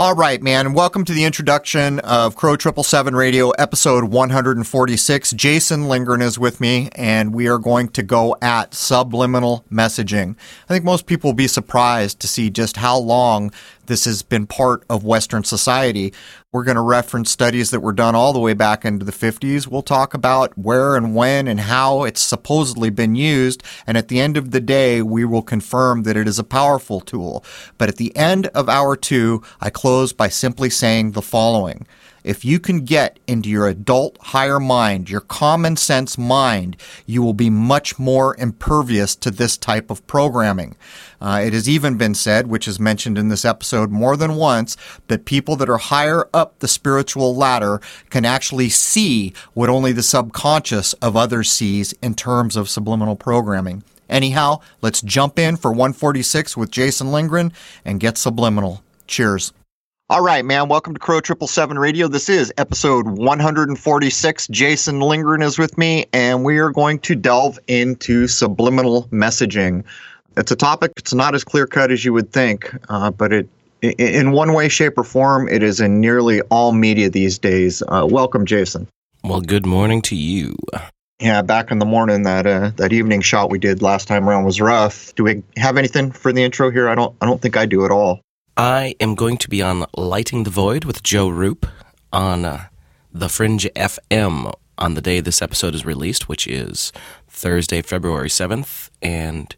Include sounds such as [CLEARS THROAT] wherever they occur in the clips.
All right, man. Welcome to the introduction of Crow Triple Seven Radio, episode 146. Jason Lindgren is with me, and we are going to go at subliminal messaging. I think most people will be surprised to see just how long this has been part of Western society. We're going to reference studies that were done all the way back into the 50s. We'll talk about where and when and how it's supposedly been used. And at the end of the day, we will confirm that it is a powerful tool. But at the end of hour two, I close by simply saying the following. If you can get into your adult higher mind, your common sense mind, you will be much more impervious to this type of programming. Uh, it has even been said, which is mentioned in this episode more than once, that people that are higher up the spiritual ladder can actually see what only the subconscious of others sees in terms of subliminal programming. Anyhow, let's jump in for 146 with Jason Lindgren and get subliminal. Cheers. All right, man. Welcome to Crow Triple Seven Radio. This is episode 146. Jason Lindgren is with me, and we are going to delve into subliminal messaging. It's a topic. It's not as clear cut as you would think, uh, but it, in one way, shape, or form, it is in nearly all media these days. Uh, welcome, Jason. Well, good morning to you. Yeah, back in the morning, that uh, that evening shot we did last time around was rough. Do we have anything for the intro here? I don't. I don't think I do at all. I am going to be on Lighting the Void with Joe Rupe on uh, the Fringe FM on the day this episode is released, which is Thursday, February 7th. And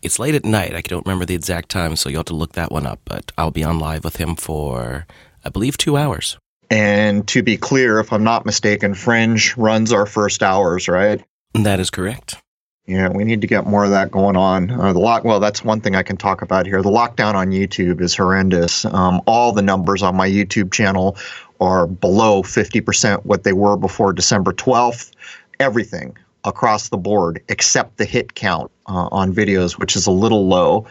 it's late at night. I don't remember the exact time, so you'll have to look that one up. But I'll be on live with him for, I believe, two hours. And to be clear, if I'm not mistaken, Fringe runs our first hours, right? That is correct. Yeah, we need to get more of that going on. Uh, the lock, well, that's one thing I can talk about here. The lockdown on YouTube is horrendous. Um, all the numbers on my YouTube channel are below 50% what they were before December 12th. Everything across the board except the hit count uh, on videos, which is a little low.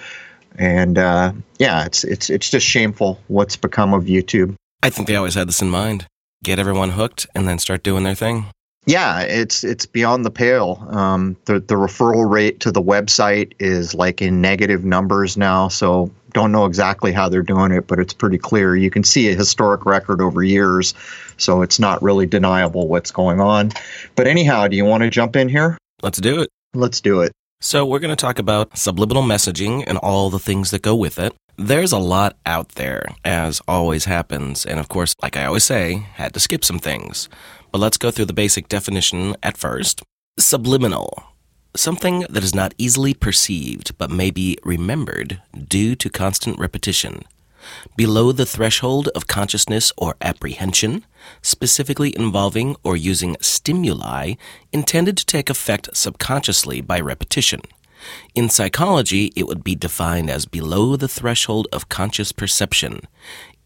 And uh, yeah, it's it's it's just shameful what's become of YouTube. I think they always had this in mind: get everyone hooked and then start doing their thing. Yeah, it's it's beyond the pale. Um, the the referral rate to the website is like in negative numbers now. So don't know exactly how they're doing it, but it's pretty clear. You can see a historic record over years, so it's not really deniable what's going on. But anyhow, do you want to jump in here? Let's do it. Let's do it. So we're going to talk about subliminal messaging and all the things that go with it. There's a lot out there, as always happens, and of course, like I always say, had to skip some things. But let's go through the basic definition at first. Subliminal. Something that is not easily perceived but may be remembered due to constant repetition. Below the threshold of consciousness or apprehension, specifically involving or using stimuli intended to take effect subconsciously by repetition. In psychology, it would be defined as below the threshold of conscious perception,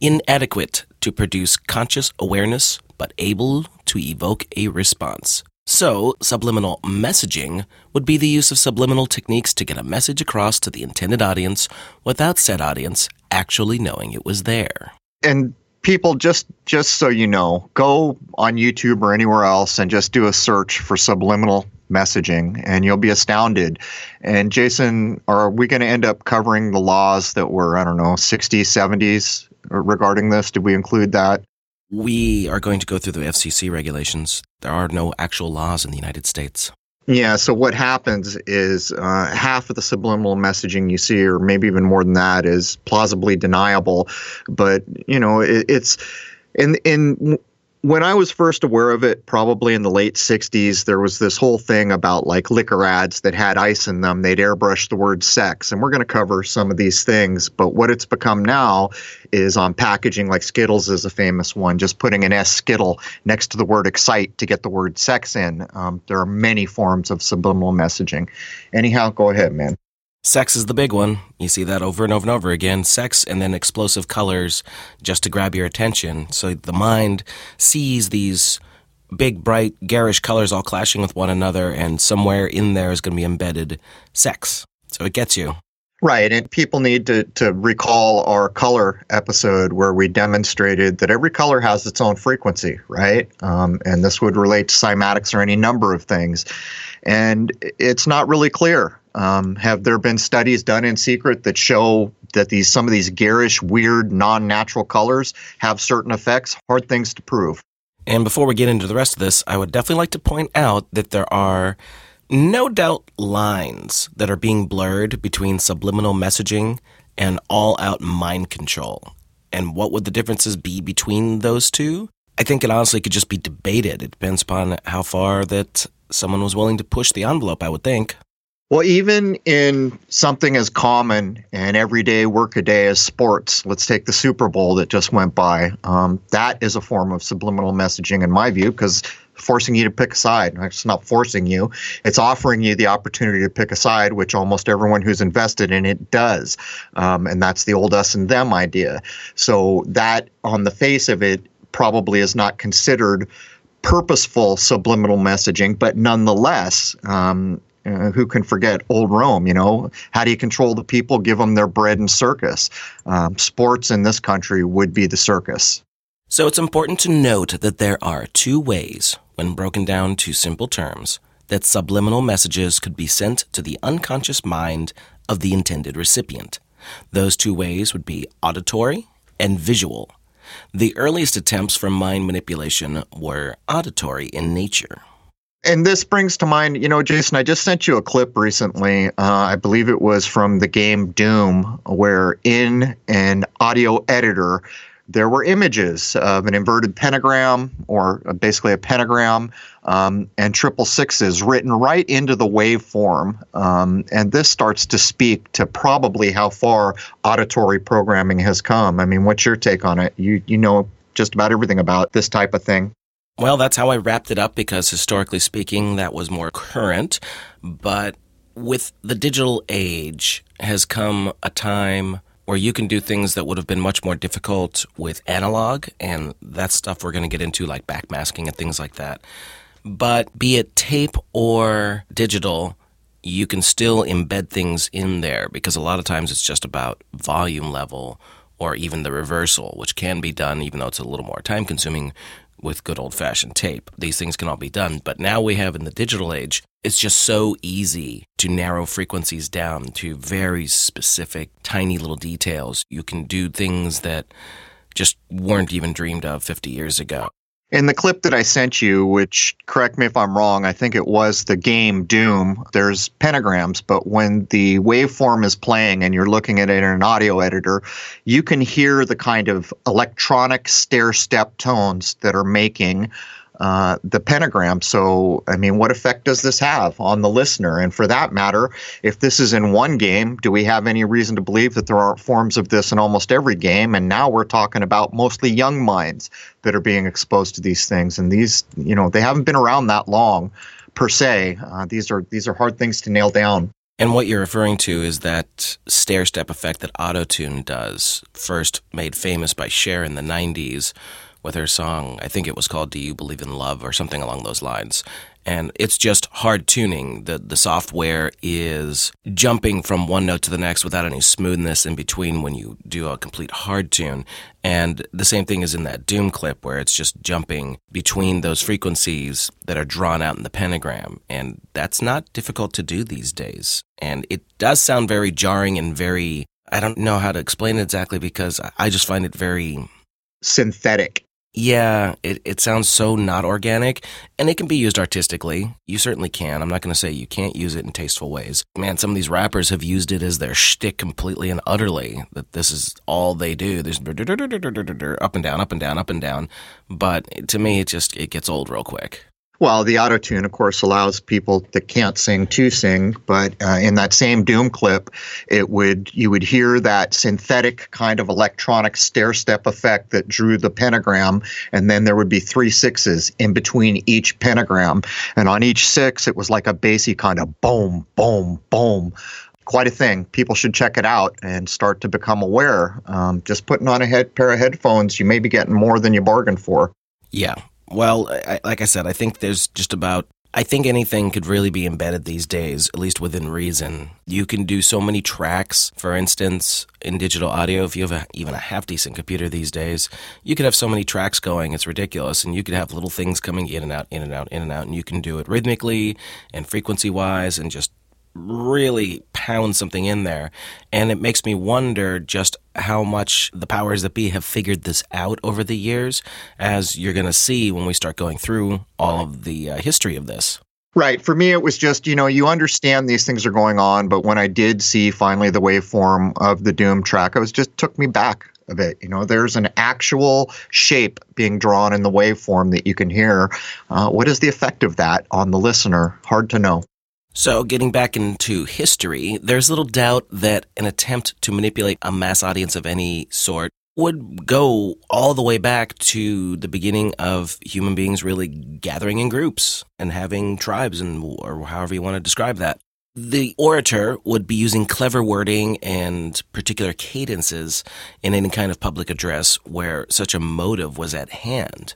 inadequate to produce conscious awareness, but able to evoke a response. So, subliminal messaging would be the use of subliminal techniques to get a message across to the intended audience without said audience actually knowing it was there. And people just just so you know, go on YouTube or anywhere else and just do a search for subliminal messaging and you'll be astounded. And Jason, are we going to end up covering the laws that were I don't know, 60s, 70s regarding this? Did we include that? We are going to go through the FCC regulations. There are no actual laws in the United States. Yeah, so what happens is uh, half of the subliminal messaging you see, or maybe even more than that, is plausibly deniable. But you know, it, it's in in when I was first aware of it, probably in the late 60s, there was this whole thing about like liquor ads that had ice in them. They'd airbrush the word sex. And we're going to cover some of these things. But what it's become now is on packaging, like Skittles is a famous one, just putting an S Skittle next to the word excite to get the word sex in. Um, there are many forms of subliminal messaging. Anyhow, go ahead, man. Sex is the big one. You see that over and over and over again. Sex and then explosive colors just to grab your attention. So the mind sees these big, bright, garish colors all clashing with one another, and somewhere in there is going to be embedded sex. So it gets you. Right. And people need to, to recall our color episode where we demonstrated that every color has its own frequency, right? Um, and this would relate to cymatics or any number of things. And it's not really clear Um, have there been studies done in secret that show that these some of these garish, weird, non-natural colors have certain effects? Hard things to prove. And before we get into the rest of this, I would definitely like to point out that there are no doubt lines that are being blurred between subliminal messaging and all out mind control. And what would the differences be between those two? I think it honestly could just be debated. It depends upon how far that someone was willing to push the envelope, I would think. Well, even in something as common and everyday workaday as sports, let's take the Super Bowl that just went by. Um, that is a form of subliminal messaging, in my view, because forcing you to pick a side. It's not forcing you, it's offering you the opportunity to pick a side, which almost everyone who's invested in it does. Um, and that's the old us and them idea. So, that on the face of it probably is not considered purposeful subliminal messaging, but nonetheless, um, uh, who can forget old Rome? You know, how do you control the people? Give them their bread and circus. Um, sports in this country would be the circus. So it's important to note that there are two ways, when broken down to simple terms, that subliminal messages could be sent to the unconscious mind of the intended recipient. Those two ways would be auditory and visual. The earliest attempts for mind manipulation were auditory in nature. And this brings to mind, you know, Jason, I just sent you a clip recently. Uh, I believe it was from the game Doom, where in an audio editor, there were images of an inverted pentagram or basically a pentagram um, and triple sixes written right into the waveform. Um, and this starts to speak to probably how far auditory programming has come. I mean, what's your take on it? You, you know just about everything about this type of thing. Well, that's how I wrapped it up because historically speaking, that was more current. But with the digital age has come a time where you can do things that would have been much more difficult with analog, and that's stuff we're going to get into, like backmasking and things like that. But be it tape or digital, you can still embed things in there because a lot of times it's just about volume level or even the reversal, which can be done, even though it's a little more time consuming with good old fashioned tape. These things can all be done. But now we have in the digital age, it's just so easy to narrow frequencies down to very specific, tiny little details. You can do things that just weren't even dreamed of 50 years ago. In the clip that I sent you, which correct me if I'm wrong, I think it was the game Doom, there's pentagrams, but when the waveform is playing and you're looking at it in an audio editor, you can hear the kind of electronic stair step tones that are making uh, the pentagram. So, I mean, what effect does this have on the listener? And for that matter, if this is in one game, do we have any reason to believe that there are forms of this in almost every game? And now we're talking about mostly young minds that are being exposed to these things. And these, you know, they haven't been around that long per se. Uh, these are these are hard things to nail down. And what you're referring to is that stair step effect that Autotune does, first made famous by Cher in the 90s, with her song. I think it was called Do You Believe in Love or something along those lines. And it's just hard tuning. The the software is jumping from one note to the next without any smoothness in between when you do a complete hard tune. And the same thing is in that Doom clip where it's just jumping between those frequencies that are drawn out in the pentagram. And that's not difficult to do these days. And it does sound very jarring and very I don't know how to explain it exactly because I just find it very synthetic. Yeah, it, it sounds so not organic, and it can be used artistically. You certainly can. I'm not going to say you can't use it in tasteful ways. Man, some of these rappers have used it as their shtick completely and utterly. That this is all they do. There's up and down, up and down, up and down. But to me, it just it gets old real quick. Well, the auto tune, of course, allows people that can't sing to sing, but uh, in that same Doom clip, it would you would hear that synthetic kind of electronic stair step effect that drew the pentagram, and then there would be three sixes in between each pentagram, and on each six, it was like a bassy kind of boom, boom, boom quite a thing. People should check it out and start to become aware. Um, just putting on a head pair of headphones, you may be getting more than you bargained for. Yeah, well, I, like I said, I think there's just about. I think anything could really be embedded these days, at least within reason. You can do so many tracks, for instance, in digital audio. If you have a, even a half decent computer these days, you could have so many tracks going, it's ridiculous. And you could have little things coming in and out, in and out, in and out. And you can do it rhythmically and frequency wise and just really pound something in there. And it makes me wonder just how much the powers that be have figured this out over the years, as you're going to see when we start going through all of the uh, history of this. Right. For me, it was just, you know, you understand these things are going on, but when I did see finally the waveform of the Doom track, it was just took me back a bit. You know, there's an actual shape being drawn in the waveform that you can hear. Uh, what is the effect of that on the listener? Hard to know. So, getting back into history, there's little doubt that an attempt to manipulate a mass audience of any sort would go all the way back to the beginning of human beings really gathering in groups and having tribes and or however you want to describe that. The orator would be using clever wording and particular cadences in any kind of public address where such a motive was at hand.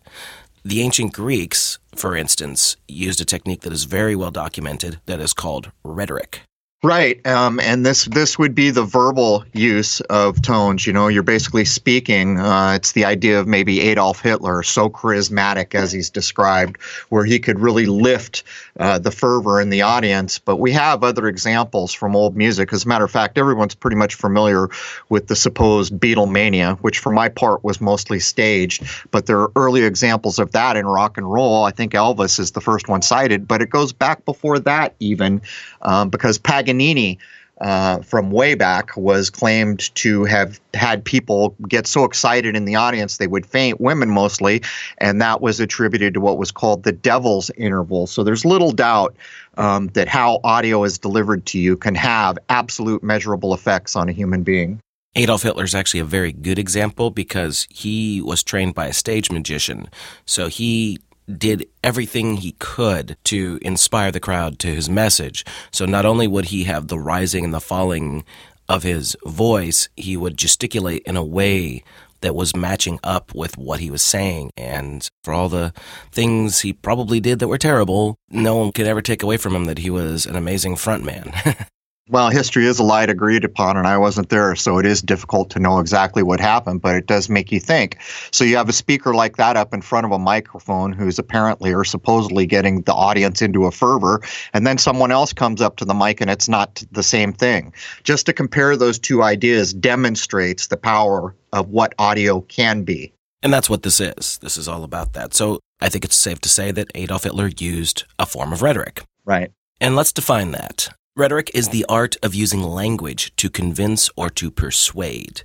The ancient Greeks, for instance, used a technique that is very well documented that is called rhetoric. Right, um, and this this would be the verbal use of tones. You know, you're basically speaking. Uh, it's the idea of maybe Adolf Hitler, so charismatic as he's described, where he could really lift uh, the fervor in the audience. But we have other examples from old music. As a matter of fact, everyone's pretty much familiar with the supposed Beatlemania, which for my part was mostly staged. But there are early examples of that in rock and roll. I think Elvis is the first one cited, but it goes back before that even, um, because Paganini Paganini uh, from way back was claimed to have had people get so excited in the audience they would faint, women mostly, and that was attributed to what was called the devil's interval. So there's little doubt um, that how audio is delivered to you can have absolute measurable effects on a human being. Adolf Hitler is actually a very good example because he was trained by a stage magician. So he did everything he could to inspire the crowd to his message. So not only would he have the rising and the falling of his voice, he would gesticulate in a way that was matching up with what he was saying. And for all the things he probably did that were terrible, no one could ever take away from him that he was an amazing frontman. [LAUGHS] Well, history is a light agreed upon, and I wasn't there, so it is difficult to know exactly what happened, but it does make you think. So you have a speaker like that up in front of a microphone who's apparently or supposedly getting the audience into a fervor, and then someone else comes up to the mic and it's not the same thing. Just to compare those two ideas demonstrates the power of what audio can be. And that's what this is. This is all about that. So I think it's safe to say that Adolf Hitler used a form of rhetoric. Right. And let's define that. Rhetoric is the art of using language to convince or to persuade.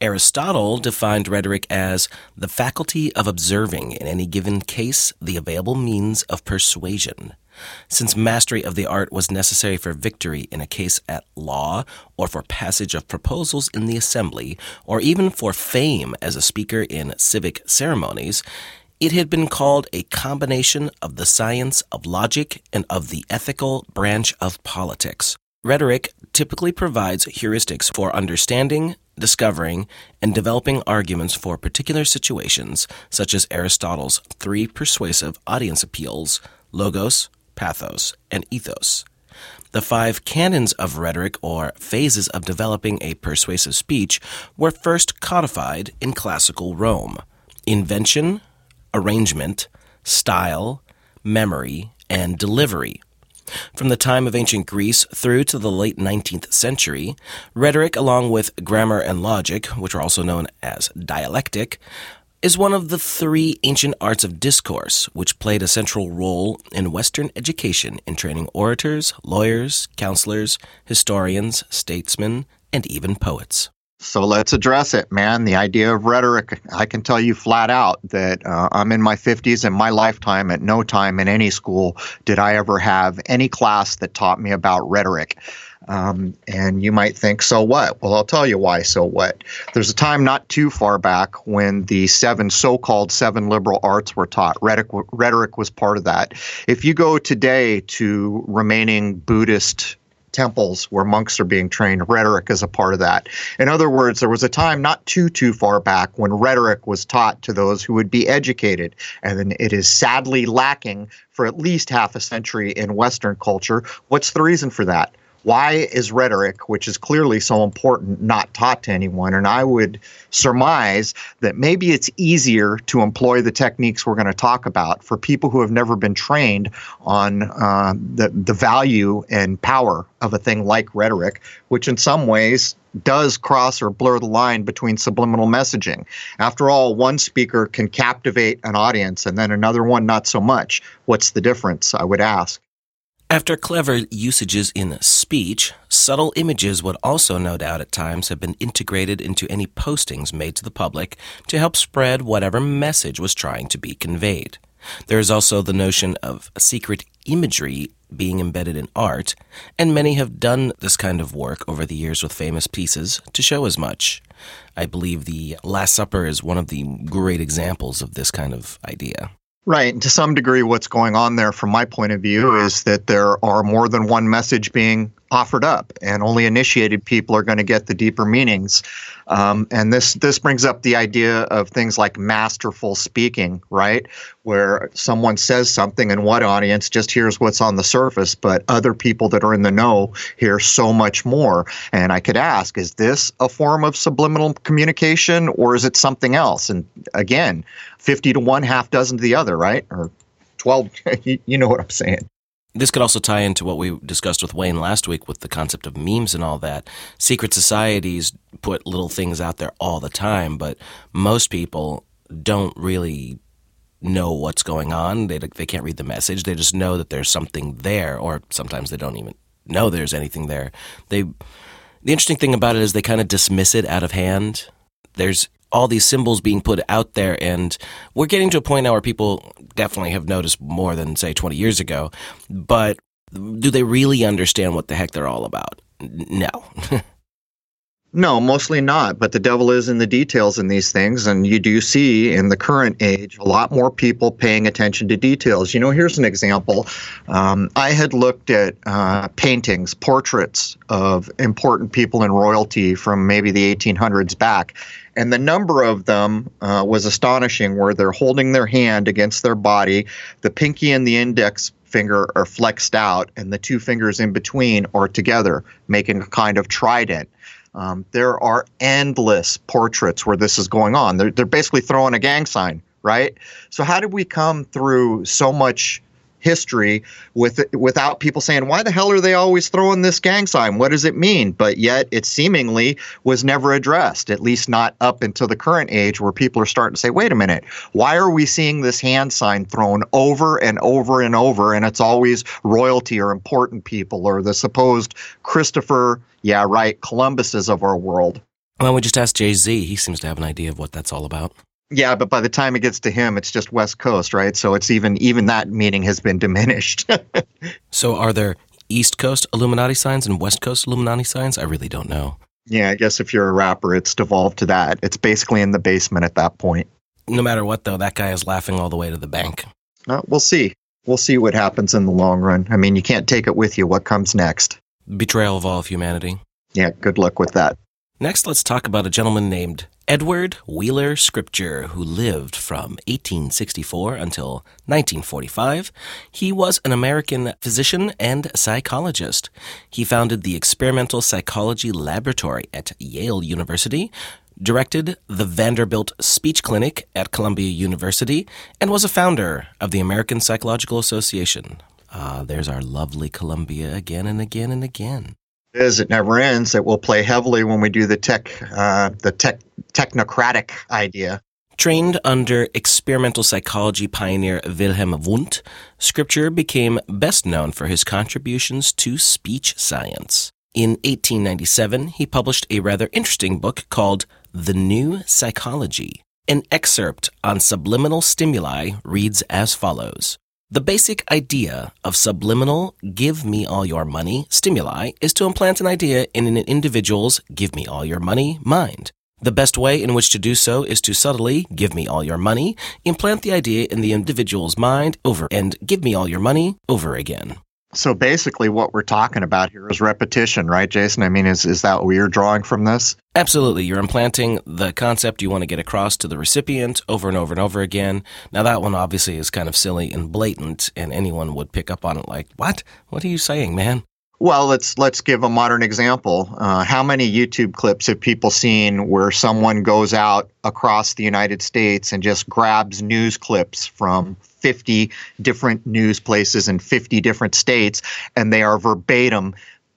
Aristotle defined rhetoric as the faculty of observing in any given case the available means of persuasion. Since mastery of the art was necessary for victory in a case at law, or for passage of proposals in the assembly, or even for fame as a speaker in civic ceremonies, it had been called a combination of the science of logic and of the ethical branch of politics. Rhetoric typically provides heuristics for understanding, discovering, and developing arguments for particular situations, such as Aristotle's three persuasive audience appeals logos, pathos, and ethos. The five canons of rhetoric, or phases of developing a persuasive speech, were first codified in classical Rome invention, arrangement, style, memory, and delivery. From the time of ancient Greece through to the late 19th century, rhetoric, along with grammar and logic, which are also known as dialectic, is one of the three ancient arts of discourse, which played a central role in Western education in training orators, lawyers, counselors, historians, statesmen, and even poets. So let's address it, man. The idea of rhetoric, I can tell you flat out that uh, I'm in my 50s and my lifetime, at no time in any school did I ever have any class that taught me about rhetoric. Um, and you might think, so what? Well, I'll tell you why, so what. There's a time not too far back when the seven so called seven liberal arts were taught. Rhetoric, rhetoric was part of that. If you go today to remaining Buddhist temples where monks are being trained. Rhetoric is a part of that. In other words, there was a time not too, too far back when rhetoric was taught to those who would be educated. And it is sadly lacking for at least half a century in Western culture. What's the reason for that? Why is rhetoric, which is clearly so important, not taught to anyone? And I would surmise that maybe it's easier to employ the techniques we're going to talk about for people who have never been trained on uh, the, the value and power of a thing like rhetoric, which in some ways does cross or blur the line between subliminal messaging. After all, one speaker can captivate an audience and then another one not so much. What's the difference? I would ask. After clever usages in speech, subtle images would also no doubt at times have been integrated into any postings made to the public to help spread whatever message was trying to be conveyed. There is also the notion of secret imagery being embedded in art, and many have done this kind of work over the years with famous pieces to show as much. I believe the Last Supper is one of the great examples of this kind of idea. Right. And to some degree, what's going on there, from my point of view, is that there are more than one message being offered up, and only initiated people are going to get the deeper meanings. Um, and this this brings up the idea of things like masterful speaking, right? Where someone says something, and one audience just hears what's on the surface, but other people that are in the know hear so much more. And I could ask, is this a form of subliminal communication, or is it something else? And again, fifty to one, half dozen to the other, right? Or twelve, [LAUGHS] you know what I'm saying. This could also tie into what we discussed with Wayne last week with the concept of memes and all that. Secret societies put little things out there all the time, but most people don't really know what's going on. They, they can't read the message. They just know that there's something there, or sometimes they don't even know there's anything there. They, the interesting thing about it is they kind of dismiss it out of hand. There's all these symbols being put out there, and we're getting to a point now where people definitely have noticed more than say 20 years ago. But do they really understand what the heck they're all about? No. [LAUGHS] No, mostly not. But the devil is in the details in these things. And you do see in the current age a lot more people paying attention to details. You know, here's an example. Um, I had looked at uh, paintings, portraits of important people in royalty from maybe the 1800s back. And the number of them uh, was astonishing, where they're holding their hand against their body, the pinky and the index finger are flexed out, and the two fingers in between are together, making a kind of trident. Um, there are endless portraits where this is going on. They're, they're basically throwing a gang sign, right? So, how did we come through so much history with without people saying why the hell are they always throwing this gang sign what does it mean but yet it seemingly was never addressed at least not up until the current age where people are starting to say wait a minute why are we seeing this hand sign thrown over and over and over and it's always royalty or important people or the supposed christopher yeah, right, Columbuses of our world. Well, we just asked Jay Z. He seems to have an idea of what that's all about. Yeah, but by the time it gets to him, it's just West Coast, right? So it's even even that meaning has been diminished. [LAUGHS] so are there East Coast Illuminati signs and West Coast Illuminati signs? I really don't know. Yeah, I guess if you're a rapper, it's devolved to that. It's basically in the basement at that point. No matter what, though, that guy is laughing all the way to the bank. Uh, we'll see. We'll see what happens in the long run. I mean, you can't take it with you. What comes next? Betrayal of all of humanity. Yeah, good luck with that. Next, let's talk about a gentleman named Edward Wheeler Scripture, who lived from 1864 until 1945. He was an American physician and psychologist. He founded the Experimental Psychology Laboratory at Yale University, directed the Vanderbilt Speech Clinic at Columbia University, and was a founder of the American Psychological Association. Ah, there's our lovely Columbia again and again and again. Is. It never ends. It will play heavily when we do the tech, uh, the tech technocratic idea. Trained under experimental psychology pioneer Wilhelm Wundt, Scripture became best known for his contributions to speech science. In 1897, he published a rather interesting book called The New Psychology. An excerpt on subliminal stimuli reads as follows the basic idea of subliminal give me all your money stimuli is to implant an idea in an individual's give me all your money mind. The best way in which to do so is to subtly give me all your money, implant the idea in the individual's mind over and give me all your money over again. So basically, what we're talking about here is repetition, right, Jason? I mean, is, is that what you're drawing from this? Absolutely. You're implanting the concept you want to get across to the recipient over and over and over again. Now, that one obviously is kind of silly and blatant, and anyone would pick up on it like, What? What are you saying, man? Well, let's let's give a modern example. Uh, how many YouTube clips have people seen where someone goes out across the United States and just grabs news clips from 50 different news places in 50 different states, and they are verbatim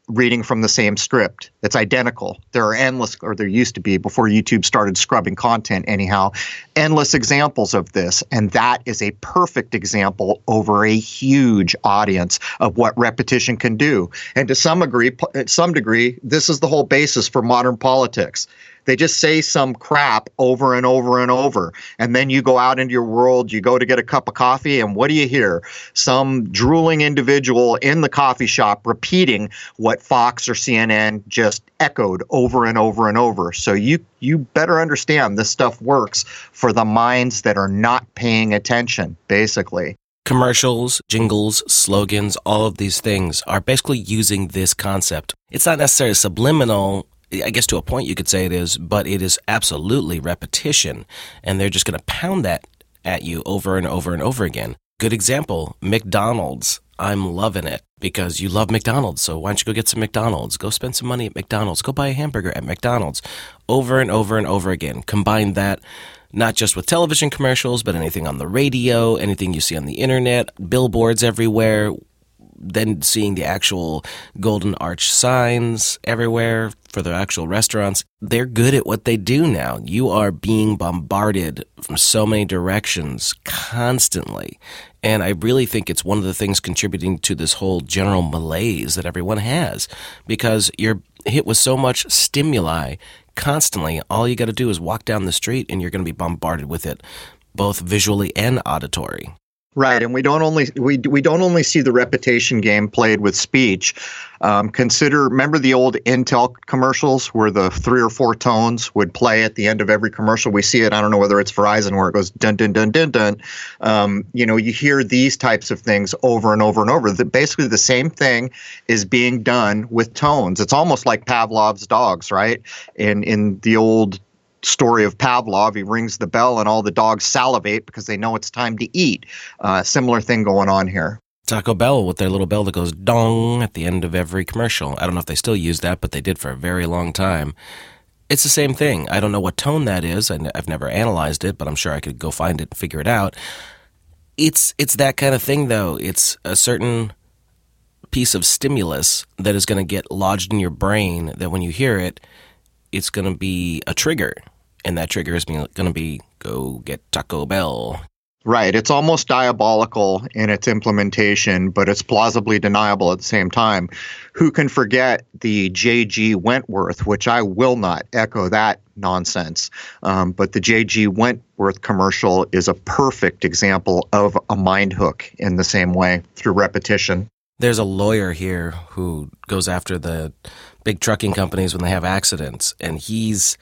reading from the same script that's identical. There are endless, or there used to be before YouTube started scrubbing content, anyhow, endless examples of this. And that is a perfect example over a huge audience of what repetition can do. And to some degree, some degree, this is the whole basis for modern politics. They just say some crap over and over and over. And then you go out into your world, you go to get a cup of coffee, and what do you hear? Some drooling individual in the coffee shop repeating what Fox or CNN just echoed over and over and over. So you you better understand this stuff works for the minds that are not paying attention, basically. Commercials, jingles, slogans, all of these things are basically using this concept. It's not necessarily subliminal I guess to a point you could say it is, but it is absolutely repetition. And they're just going to pound that at you over and over and over again. Good example McDonald's. I'm loving it because you love McDonald's. So why don't you go get some McDonald's? Go spend some money at McDonald's. Go buy a hamburger at McDonald's over and over and over again. Combine that not just with television commercials, but anything on the radio, anything you see on the internet, billboards everywhere, then seeing the actual Golden Arch signs everywhere for the actual restaurants, they're good at what they do now. You are being bombarded from so many directions constantly. And I really think it's one of the things contributing to this whole general malaise that everyone has because you're hit with so much stimuli constantly. All you got to do is walk down the street and you're going to be bombarded with it, both visually and auditory. Right, and we don't only we we don't only see the repetition game played with speech. Um, consider remember the old Intel commercials where the three or four tones would play at the end of every commercial. We see it. I don't know whether it's Verizon where it goes dun dun dun dun dun. Um, you know, you hear these types of things over and over and over. That basically the same thing is being done with tones. It's almost like Pavlov's dogs, right? In in the old story of Pavlov. He rings the bell, and all the dogs salivate because they know it's time to eat. Uh, similar thing going on here. Taco Bell with their little bell that goes dong at the end of every commercial. I don't know if they still use that, but they did for a very long time. It's the same thing. I don't know what tone that is. I've never analyzed it, but I'm sure I could go find it and figure it out. It's it's that kind of thing, though. It's a certain piece of stimulus that is going to get lodged in your brain that when you hear it, it's going to be a trigger and that trigger is going to be go get Taco Bell. Right. It's almost diabolical in its implementation, but it's plausibly deniable at the same time. Who can forget the J.G. Wentworth, which I will not echo that nonsense. Um, but the J.G. Wentworth commercial is a perfect example of a mind hook in the same way through repetition. There's a lawyer here who goes after the big trucking companies when they have accidents, and he's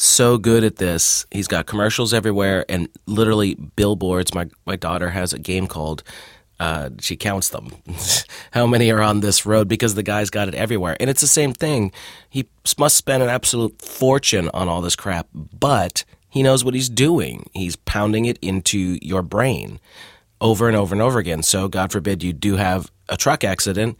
so good at this. He's got commercials everywhere and literally billboards. My my daughter has a game called uh, she counts them. [LAUGHS] How many are on this road because the guy's got it everywhere. And it's the same thing. He must spend an absolute fortune on all this crap, but he knows what he's doing. He's pounding it into your brain over and over and over again. So, God forbid you do have a truck accident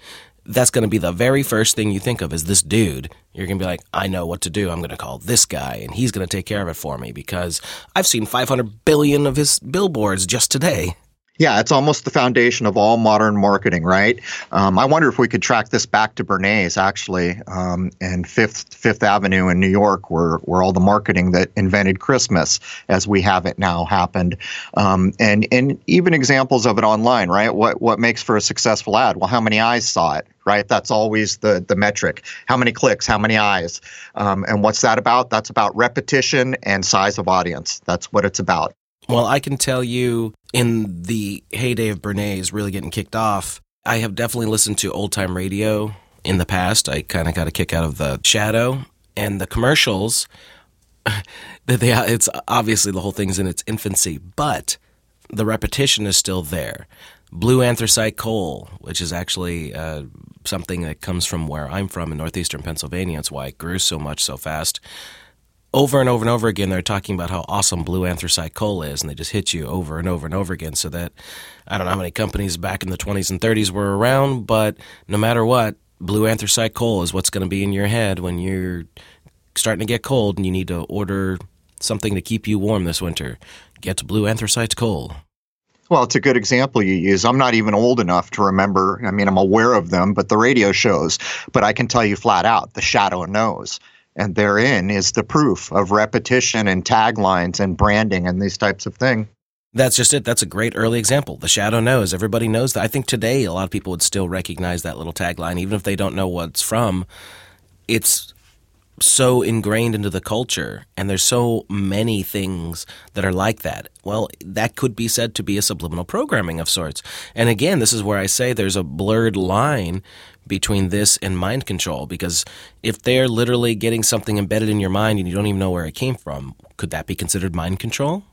that's going to be the very first thing you think of is this dude. You're going to be like, I know what to do. I'm going to call this guy and he's going to take care of it for me because I've seen 500 billion of his billboards just today. Yeah, it's almost the foundation of all modern marketing, right? Um, I wonder if we could track this back to Bernays, actually, um, and Fifth Fifth Avenue in New York, where where all the marketing that invented Christmas, as we have it now, happened, um, and and even examples of it online, right? What what makes for a successful ad? Well, how many eyes saw it, right? That's always the the metric. How many clicks? How many eyes? Um, and what's that about? That's about repetition and size of audience. That's what it's about. Well, I can tell you in the heyday of Bernays really getting kicked off, I have definitely listened to old time radio in the past. I kind of got a kick out of the shadow and the commercials. [LAUGHS] they, it's obviously the whole thing's in its infancy, but the repetition is still there. Blue anthracite coal, which is actually uh, something that comes from where I'm from in northeastern Pennsylvania. It's why it grew so much so fast over and over and over again, they're talking about how awesome blue anthracite coal is, and they just hit you over and over and over again. So that I don't know how many companies back in the 20s and 30s were around, but no matter what, blue anthracite coal is what's going to be in your head when you're starting to get cold and you need to order something to keep you warm this winter. Get blue anthracite coal. Well, it's a good example you use. I'm not even old enough to remember. I mean, I'm aware of them, but the radio shows. But I can tell you flat out the shadow knows. And therein is the proof of repetition and taglines and branding and these types of things. That's just it. That's a great early example. The shadow knows. Everybody knows that. I think today a lot of people would still recognize that little tagline, even if they don't know what it's from. It's so ingrained into the culture, and there's so many things that are like that. Well, that could be said to be a subliminal programming of sorts. And again, this is where I say there's a blurred line between this and mind control, because if they're literally getting something embedded in your mind and you don't even know where it came from, could that be considered mind control?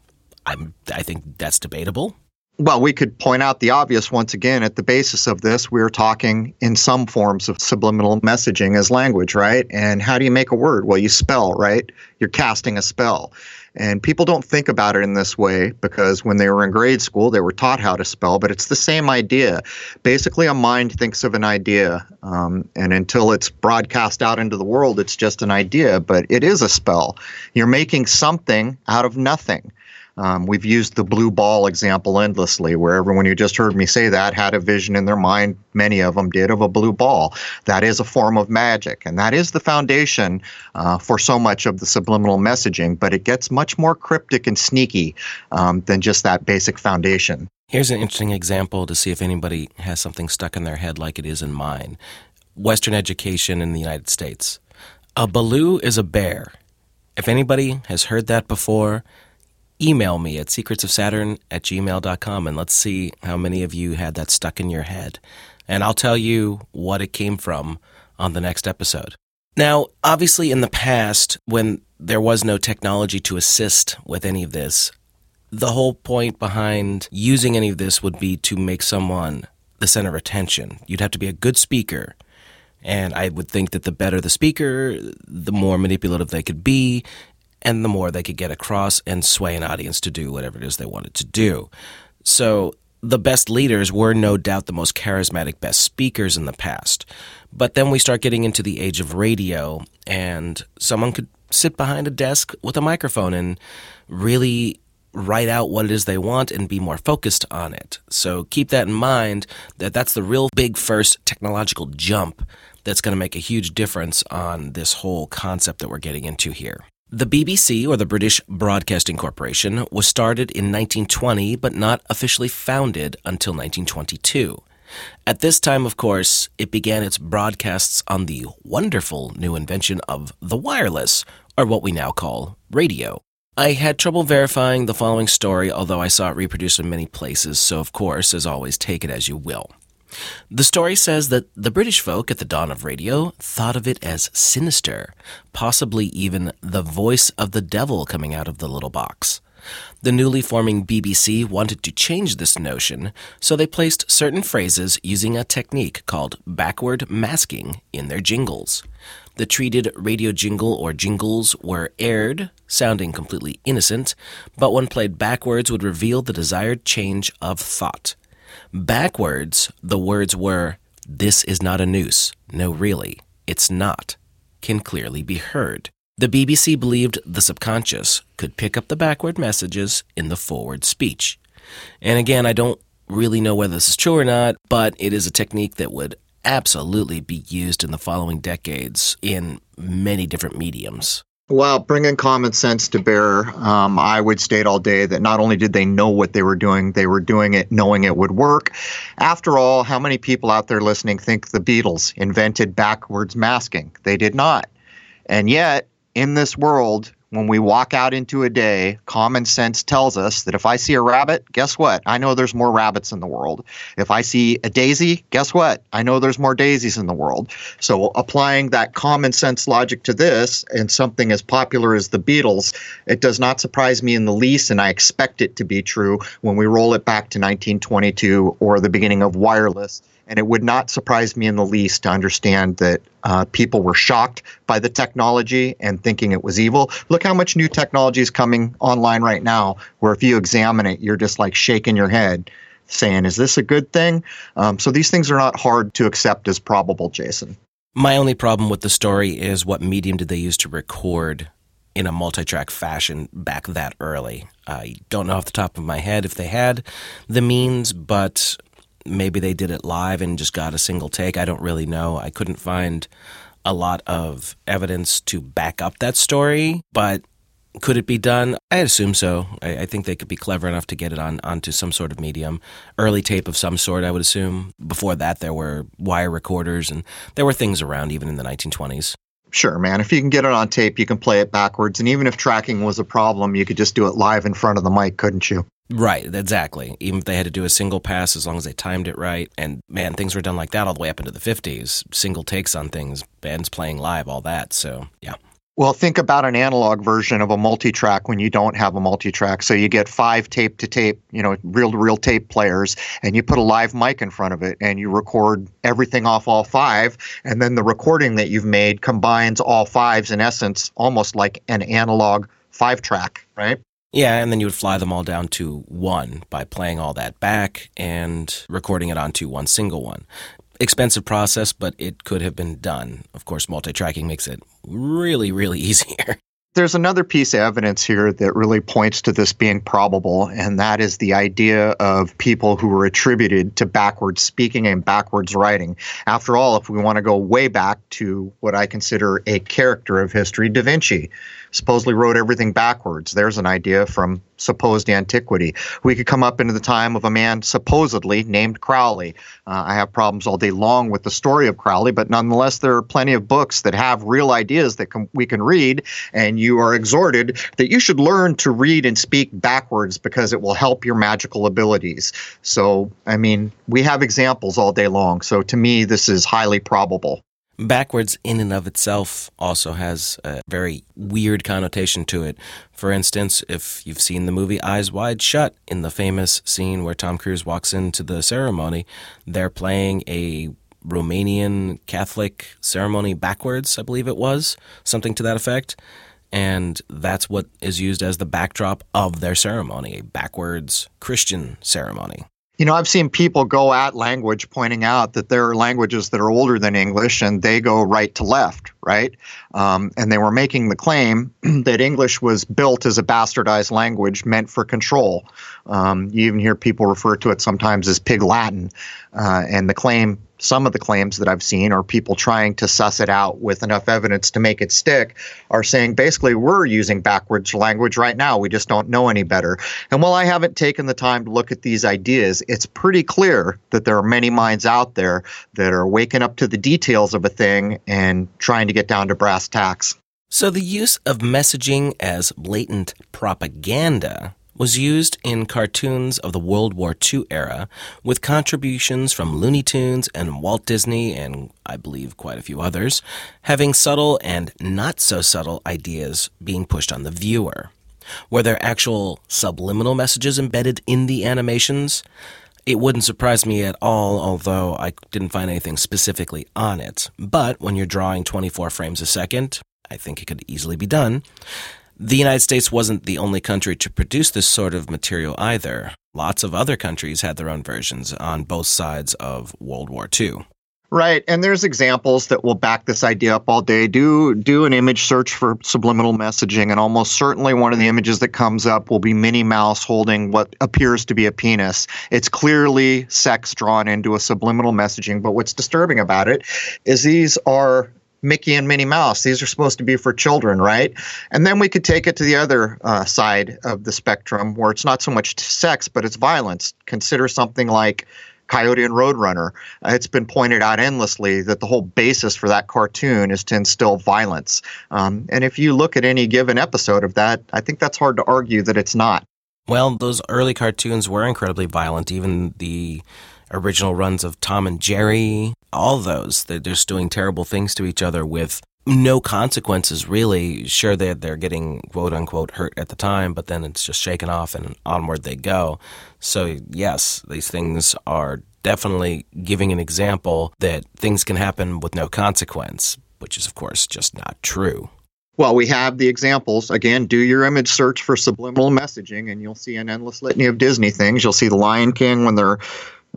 I'm, I think that's debatable. Well, we could point out the obvious once again at the basis of this. We're talking in some forms of subliminal messaging as language, right? And how do you make a word? Well, you spell, right? You're casting a spell. And people don't think about it in this way because when they were in grade school, they were taught how to spell, but it's the same idea. Basically, a mind thinks of an idea, um, and until it's broadcast out into the world, it's just an idea, but it is a spell. You're making something out of nothing. Um, we've used the blue ball example endlessly, where everyone who just heard me say that had a vision in their mind, many of them did, of a blue ball. That is a form of magic, and that is the foundation uh, for so much of the subliminal messaging, but it gets much more cryptic and sneaky um, than just that basic foundation. Here's an interesting example to see if anybody has something stuck in their head like it is in mine Western education in the United States. A baloo is a bear. If anybody has heard that before, email me at secretsofsaturn at gmail.com and let's see how many of you had that stuck in your head. And I'll tell you what it came from on the next episode. Now, obviously, in the past, when there was no technology to assist with any of this, the whole point behind using any of this would be to make someone the center of attention. You'd have to be a good speaker. And I would think that the better the speaker, the more manipulative they could be, and the more they could get across and sway an audience to do whatever it is they wanted to do. So the best leaders were no doubt the most charismatic, best speakers in the past. But then we start getting into the age of radio, and someone could sit behind a desk with a microphone and really write out what it is they want and be more focused on it. So keep that in mind that that's the real big first technological jump that's going to make a huge difference on this whole concept that we're getting into here. The BBC, or the British Broadcasting Corporation, was started in 1920 but not officially founded until 1922. At this time, of course, it began its broadcasts on the wonderful new invention of the wireless, or what we now call radio. I had trouble verifying the following story, although I saw it reproduced in many places, so of course, as always, take it as you will. The story says that the British folk at the dawn of radio thought of it as sinister, possibly even the voice of the devil coming out of the little box. The newly forming BBC wanted to change this notion, so they placed certain phrases using a technique called backward masking in their jingles. The treated radio jingle or jingles were aired, sounding completely innocent, but when played backwards would reveal the desired change of thought. Backwards, the words were, This is not a noose. No, really, it's not, can clearly be heard. The BBC believed the subconscious could pick up the backward messages in the forward speech. And again, I don't really know whether this is true or not, but it is a technique that would absolutely be used in the following decades in many different mediums. Well, bringing common sense to bear, um, I would state all day that not only did they know what they were doing, they were doing it knowing it would work. After all, how many people out there listening think the Beatles invented backwards masking? They did not. And yet, in this world, when we walk out into a day, common sense tells us that if I see a rabbit, guess what? I know there's more rabbits in the world. If I see a daisy, guess what? I know there's more daisies in the world. So applying that common sense logic to this and something as popular as the Beatles, it does not surprise me in the least, and I expect it to be true when we roll it back to 1922 or the beginning of wireless and it would not surprise me in the least to understand that uh, people were shocked by the technology and thinking it was evil. Look how much new technology is coming online right now, where if you examine it, you're just like shaking your head. saying, is this a good thing? Um, so these things are not hard to accept as probable, Jason. My only problem with the story is what medium did they use to record in a multi-track fashion back that early. I don't know off the top of my head if they had the means, but maybe they did it live and just got a single take. I don't really know. I couldn't find a lot of evidence to back up that story, but could it be done? I assume so. I, I, think they could be clever enough to get it on onto some sort of medium, early tape of some sort. I would assume. Before that, there were wire recorders, and there were things around even in the 1920s. Sure, man. If you can get it on tape, you can play it backwards. And even if tracking was a problem, you could just do it live in front of the mic, couldn't you? Right, exactly. Even if they had to do a single pass, as long as they timed it right. And man, things were done like that all the way up into the 50s. Single takes on things, bands playing live, all that. So, yeah. Well, think about an analog version of a multi-track when you don't have a multi-track. So you get five tape to tape, you know, reel to reel tape players, and you put a live mic in front of it, and you record everything off all five, and then the recording that you've made combines all fives in essence, almost like an analog five track, right? Yeah, and then you would fly them all down to one by playing all that back and recording it onto one single one expensive process, but it could have been done. Of course, multi tracking makes it really, really [LAUGHS] easier. There's another piece of evidence here that really points to this being probable, and that is the idea of people who were attributed to backwards speaking and backwards writing. After all, if we want to go way back to what I consider a character of history, Da Vinci supposedly wrote everything backwards. There's an idea from supposed antiquity. We could come up into the time of a man supposedly named Crowley. Uh, I have problems all day long with the story of Crowley, but nonetheless, there are plenty of books that have real ideas that can, we can read, and you are exhorted that you should learn to read and speak backwards because it will help your magical abilities. So, I mean, we have examples all day long. So, to me, this is highly probable. Backwards, in and of itself, also has a very weird connotation to it. For instance, if you've seen the movie Eyes Wide Shut, in the famous scene where Tom Cruise walks into the ceremony, they're playing a Romanian Catholic ceremony backwards, I believe it was, something to that effect. And that's what is used as the backdrop of their ceremony, a backwards Christian ceremony. You know, I've seen people go at language pointing out that there are languages that are older than English and they go right to left, right? Um, and they were making the claim [CLEARS THROAT] that English was built as a bastardized language meant for control. Um, you even hear people refer to it sometimes as Pig Latin. Uh, and the claim some of the claims that I've seen, or people trying to suss it out with enough evidence to make it stick, are saying basically we're using backwards language right now. We just don't know any better. And while I haven't taken the time to look at these ideas, it's pretty clear that there are many minds out there that are waking up to the details of a thing and trying to get down to brass tacks. So the use of messaging as blatant propaganda was used in cartoons of the World War II era, with contributions from Looney Tunes and Walt Disney and I believe quite a few others, having subtle and not so subtle ideas being pushed on the viewer. Were there actual subliminal messages embedded in the animations? It wouldn't surprise me at all, although I didn't find anything specifically on it. But when you're drawing 24 frames a second, I think it could easily be done. The United States wasn't the only country to produce this sort of material either. Lots of other countries had their own versions on both sides of World War II. Right, and there's examples that will back this idea up all day. Do do an image search for subliminal messaging, and almost certainly one of the images that comes up will be Minnie Mouse holding what appears to be a penis. It's clearly sex drawn into a subliminal messaging, but what's disturbing about it is these are Mickey and Minnie Mouse. These are supposed to be for children, right? And then we could take it to the other uh, side of the spectrum where it's not so much sex, but it's violence. Consider something like Coyote and Roadrunner. Uh, it's been pointed out endlessly that the whole basis for that cartoon is to instill violence. Um, and if you look at any given episode of that, I think that's hard to argue that it's not. Well, those early cartoons were incredibly violent. Even the original runs of Tom and Jerry, all those. They're just doing terrible things to each other with no consequences, really. Sure, they're, they're getting quote unquote hurt at the time, but then it's just shaken off and onward they go. So, yes, these things are definitely giving an example that things can happen with no consequence, which is, of course, just not true. Well, we have the examples. Again, do your image search for subliminal messaging, and you'll see an endless litany of Disney things. You'll see the Lion King when they're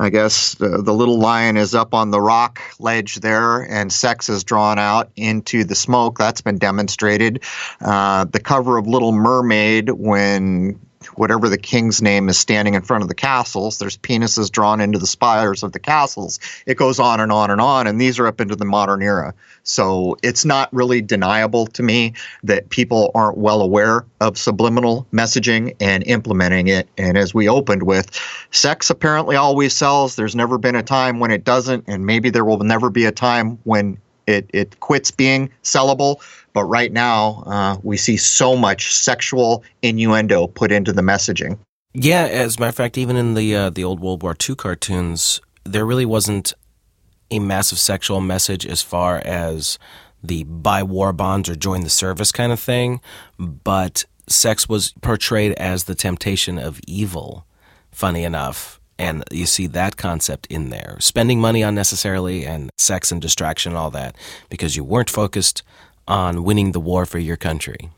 I guess the, the little lion is up on the rock ledge there, and sex is drawn out into the smoke. That's been demonstrated. Uh, the cover of Little Mermaid, when whatever the king's name is standing in front of the castles. There's penises drawn into the spires of the castles. It goes on and on and on, and these are up into the modern era. So it's not really deniable to me that people aren't well aware of subliminal messaging and implementing it. And as we opened with, sex apparently always sells. There's never been a time when it doesn't, and maybe there will never be a time when it, it quits being sellable. But right now, uh, we see so much sexual innuendo put into the messaging. Yeah, as a matter of fact, even in the uh, the old World War II cartoons, there really wasn't a massive sexual message as far as the buy war bonds or join the service kind of thing, but sex was portrayed as the temptation of evil. Funny enough, and you see that concept in there. Spending money unnecessarily and sex and distraction and all that because you weren't focused on winning the war for your country.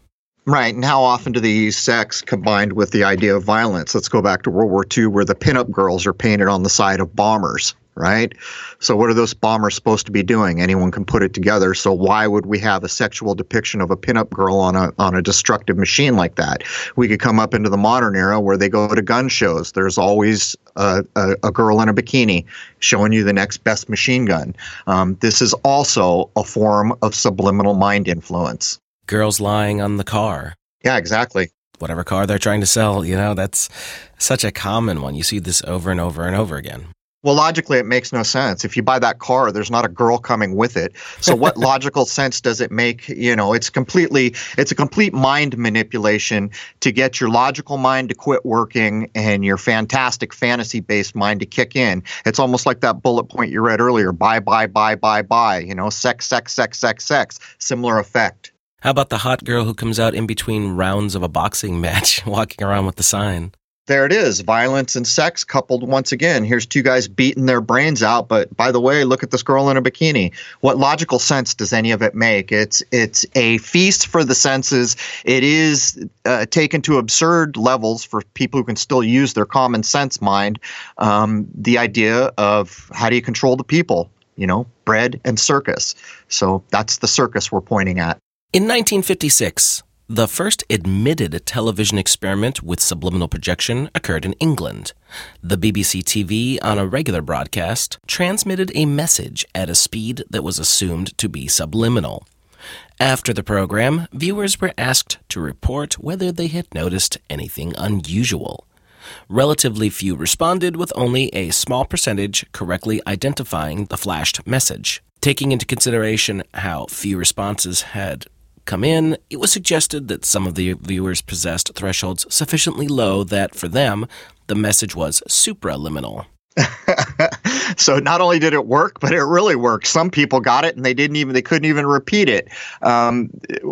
Right. And how often do they use sex combined with the idea of violence? Let's go back to World War II where the pinup girls are painted on the side of bombers right? So, what are those bombers supposed to be doing? Anyone can put it together. So, why would we have a sexual depiction of a pinup girl on a on a destructive machine like that? We could come up into the modern era where they go to gun shows. There's always a, a, a girl in a bikini showing you the next best machine gun. Um, this is also a form of subliminal mind influence. Girls lying on the car. Yeah, exactly whatever car they're trying to sell. You know, that's such a common one. You see this over and over and over again. Well, logically, it makes no sense. If you buy that car, there's not a girl coming with it. So, what [LAUGHS] logical sense does it make? You know, it's completely, it's a complete mind manipulation to get your logical mind to quit working and your fantastic fantasy based mind to kick in. It's almost like that bullet point you read earlier buy, buy, buy, buy, buy. You know, sex, sex, sex, sex, sex. Similar effect. How about the hot girl who comes out in between rounds of a boxing match, [LAUGHS] walking around with the sign? There it is violence and sex coupled once again. Here's two guys beating their brains out but by the way look at this girl in a bikini. What logical sense does any of it make? It's it's a feast for the senses. It is uh, taken to absurd levels for people who can still use their common sense mind. Um, the idea of how do you control the people? You know bread and circus. So that's the circus we're pointing at. In 1956 the first admitted television experiment with subliminal projection occurred in England. The BBC TV, on a regular broadcast, transmitted a message at a speed that was assumed to be subliminal. After the program, viewers were asked to report whether they had noticed anything unusual. Relatively few responded, with only a small percentage correctly identifying the flashed message. Taking into consideration how few responses had come in, it was suggested that some of the viewers possessed thresholds sufficiently low that for them, the message was supraliminal. [LAUGHS] [LAUGHS] so not only did it work, but it really worked. Some people got it and they didn't even they couldn't even repeat it. Um,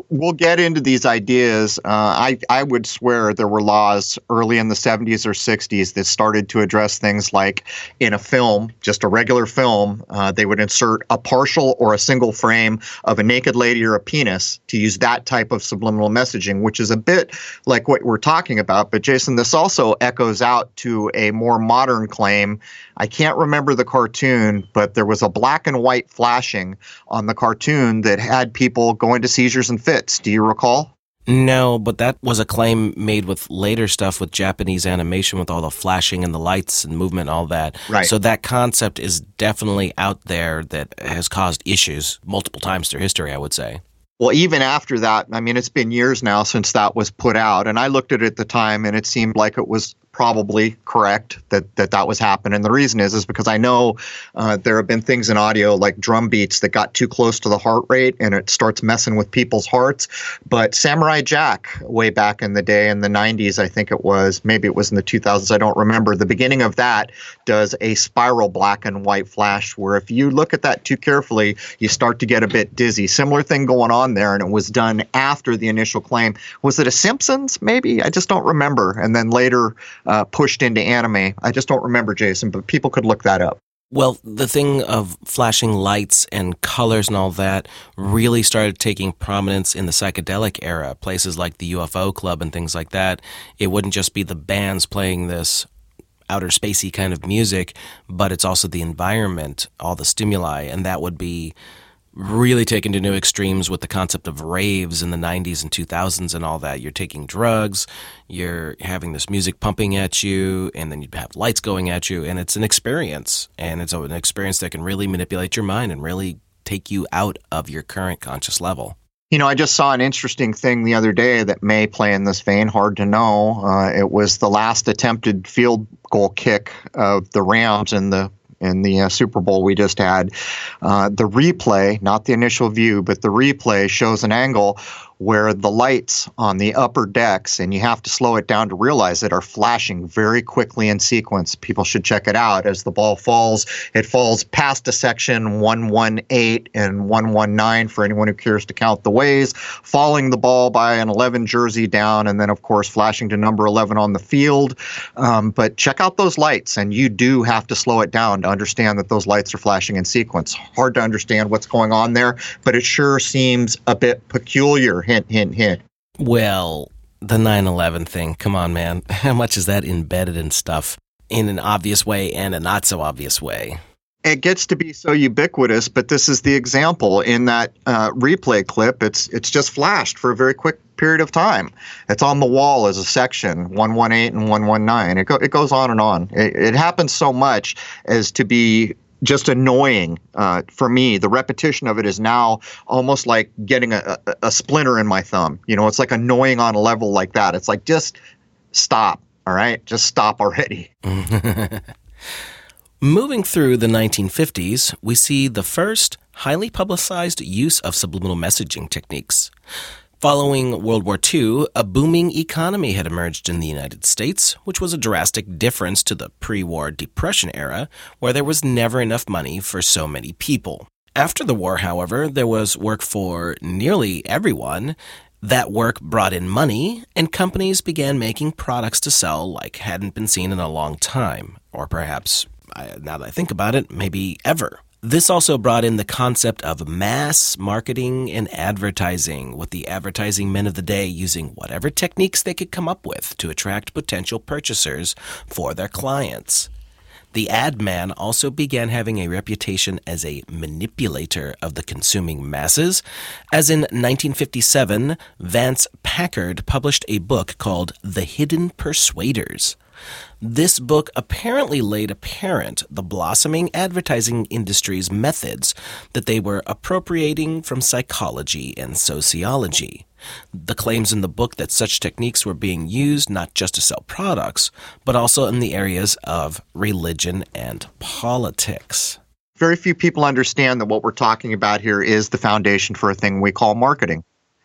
we'll get into these ideas. Uh, I I would swear there were laws early in the 70s or 60s that started to address things like in a film, just a regular film, uh, they would insert a partial or a single frame of a naked lady or a penis to use that type of subliminal messaging, which is a bit like what we're talking about. But Jason, this also echoes out to a more modern claim I can't remember the cartoon, but there was a black and white flashing on the cartoon that had people going to seizures and fits. Do you recall? No, but that was a claim made with later stuff with Japanese animation with all the flashing and the lights and movement and all that. Right. So that concept is definitely out there that has caused issues multiple times through history, I would say. Well, even after that, I mean, it's been years now since that was put out. And I looked at it at the time and it seemed like it was probably correct that that, that was happening. The reason is is because I know uh, there have been things in audio like drum beats that got too close to the heart rate and it starts messing with people's hearts. But Samurai Jack, way back in the day in the 90s, I think it was, maybe it was in the 2000s, I don't remember. The beginning of that does a spiral black and white flash where if you look at that too carefully, you start to get a bit dizzy. Similar thing going on there, and it was done after the initial claim. Was it a Simpsons? Maybe I just don't remember. And then later uh, pushed into anime. I just don't remember Jason, but people could look that up. Well, the thing of flashing lights and colors and all that really started taking prominence in the psychedelic era. Places like the UFO Club and things like that. It wouldn't just be the bands playing this outer spacey kind of music, but it's also the environment, all the stimuli, and that would be really taken to new extremes with the concept of raves in the 90s and 2000s and all that. You're taking drugs, you're having this music pumping at you, and then you have lights going at you, and it's an experience. And it's an experience that can really manipulate your mind and really take you out of your current conscious level. You know, I just saw an interesting thing the other day that may play in this vein. Hard to know. Uh, it was the last attempted field goal kick of the Rams in the in the uh, Super Bowl we just had. Uh, the replay, not the initial view, but the replay shows an angle where the lights on the upper decks, and you have to slow it down to realize it, are flashing very quickly in sequence. People should check it out as the ball falls. It falls past a section 118 and 119 for anyone who cares to count the ways, falling the ball by an 11 jersey down, and then, of course, flashing to number 11 on the field. Um, but check out those lights, and you do have to slow it down to understand that those lights are flashing in sequence. Hard to understand what's going on there, but it sure seems a bit peculiar Hint, hint, hint. Well, the 9 11 thing, come on, man. [LAUGHS] How much is that embedded in stuff in an obvious way and a not so obvious way? It gets to be so ubiquitous, but this is the example in that uh, replay clip. It's it's just flashed for a very quick period of time. It's on the wall as a section, 118 and 119. It, go, it goes on and on. It, it happens so much as to be just annoying uh, for me. The repetition of it is now almost like getting a, a, a, splinter in my thumb. You know, it's like annoying on a level like that. It's like just stop. All right, just stop already. [LAUGHS] Moving through the 1950s, we see the first highly publicized use of subliminal messaging techniques. Following World War II, a booming economy had emerged in the United States, which was a drastic difference to the pre war Depression era, where there was never enough money for so many people. After the war, however, there was work for nearly everyone. That work brought in money, and companies began making products to sell like hadn't been seen in a long time, or perhaps, now that I think about it, maybe ever. This also brought in the concept of mass marketing and advertising, with the advertising men of the day using whatever techniques they could come up with to attract potential purchasers for their clients. The ad man also began having a reputation as a manipulator of the consuming masses, as in 1957, Vance Packard published a book called The Hidden Persuaders. This book apparently laid apparent the blossoming advertising industry's methods that they were appropriating from psychology and sociology. The claims in the book that such techniques were being used not just to sell products, but also in the areas of religion and politics. Very few people understand that what we're talking about here is the foundation for a thing we call marketing.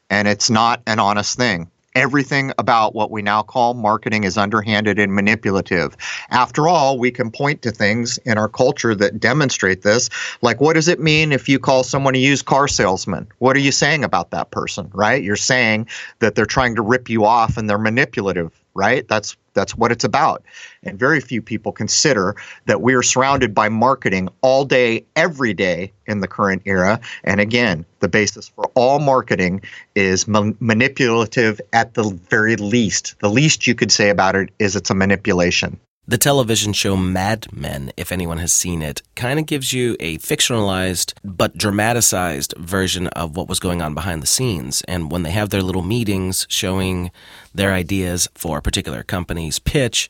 And it's not an honest thing everything about what we now call marketing is underhanded and manipulative. After all, we can point to things in our culture that demonstrate this. Like, what does it mean if you call someone a used car salesman? What are you saying about that person, right? You're saying that they're trying to rip you off and they're manipulative right? That's that's what it's about. And very few people consider that we are surrounded by marketing all day, every day in the current era. And again, the basis for all marketing is ma- manipulative at the very least. The least you could say about it is it's a manipulation. The television show Mad Men, if anyone has seen it, kind of gives you a fictionalized but dramatized version of what was going on behind the scenes. And when they have their little meetings showing their ideas for a particular company's pitch,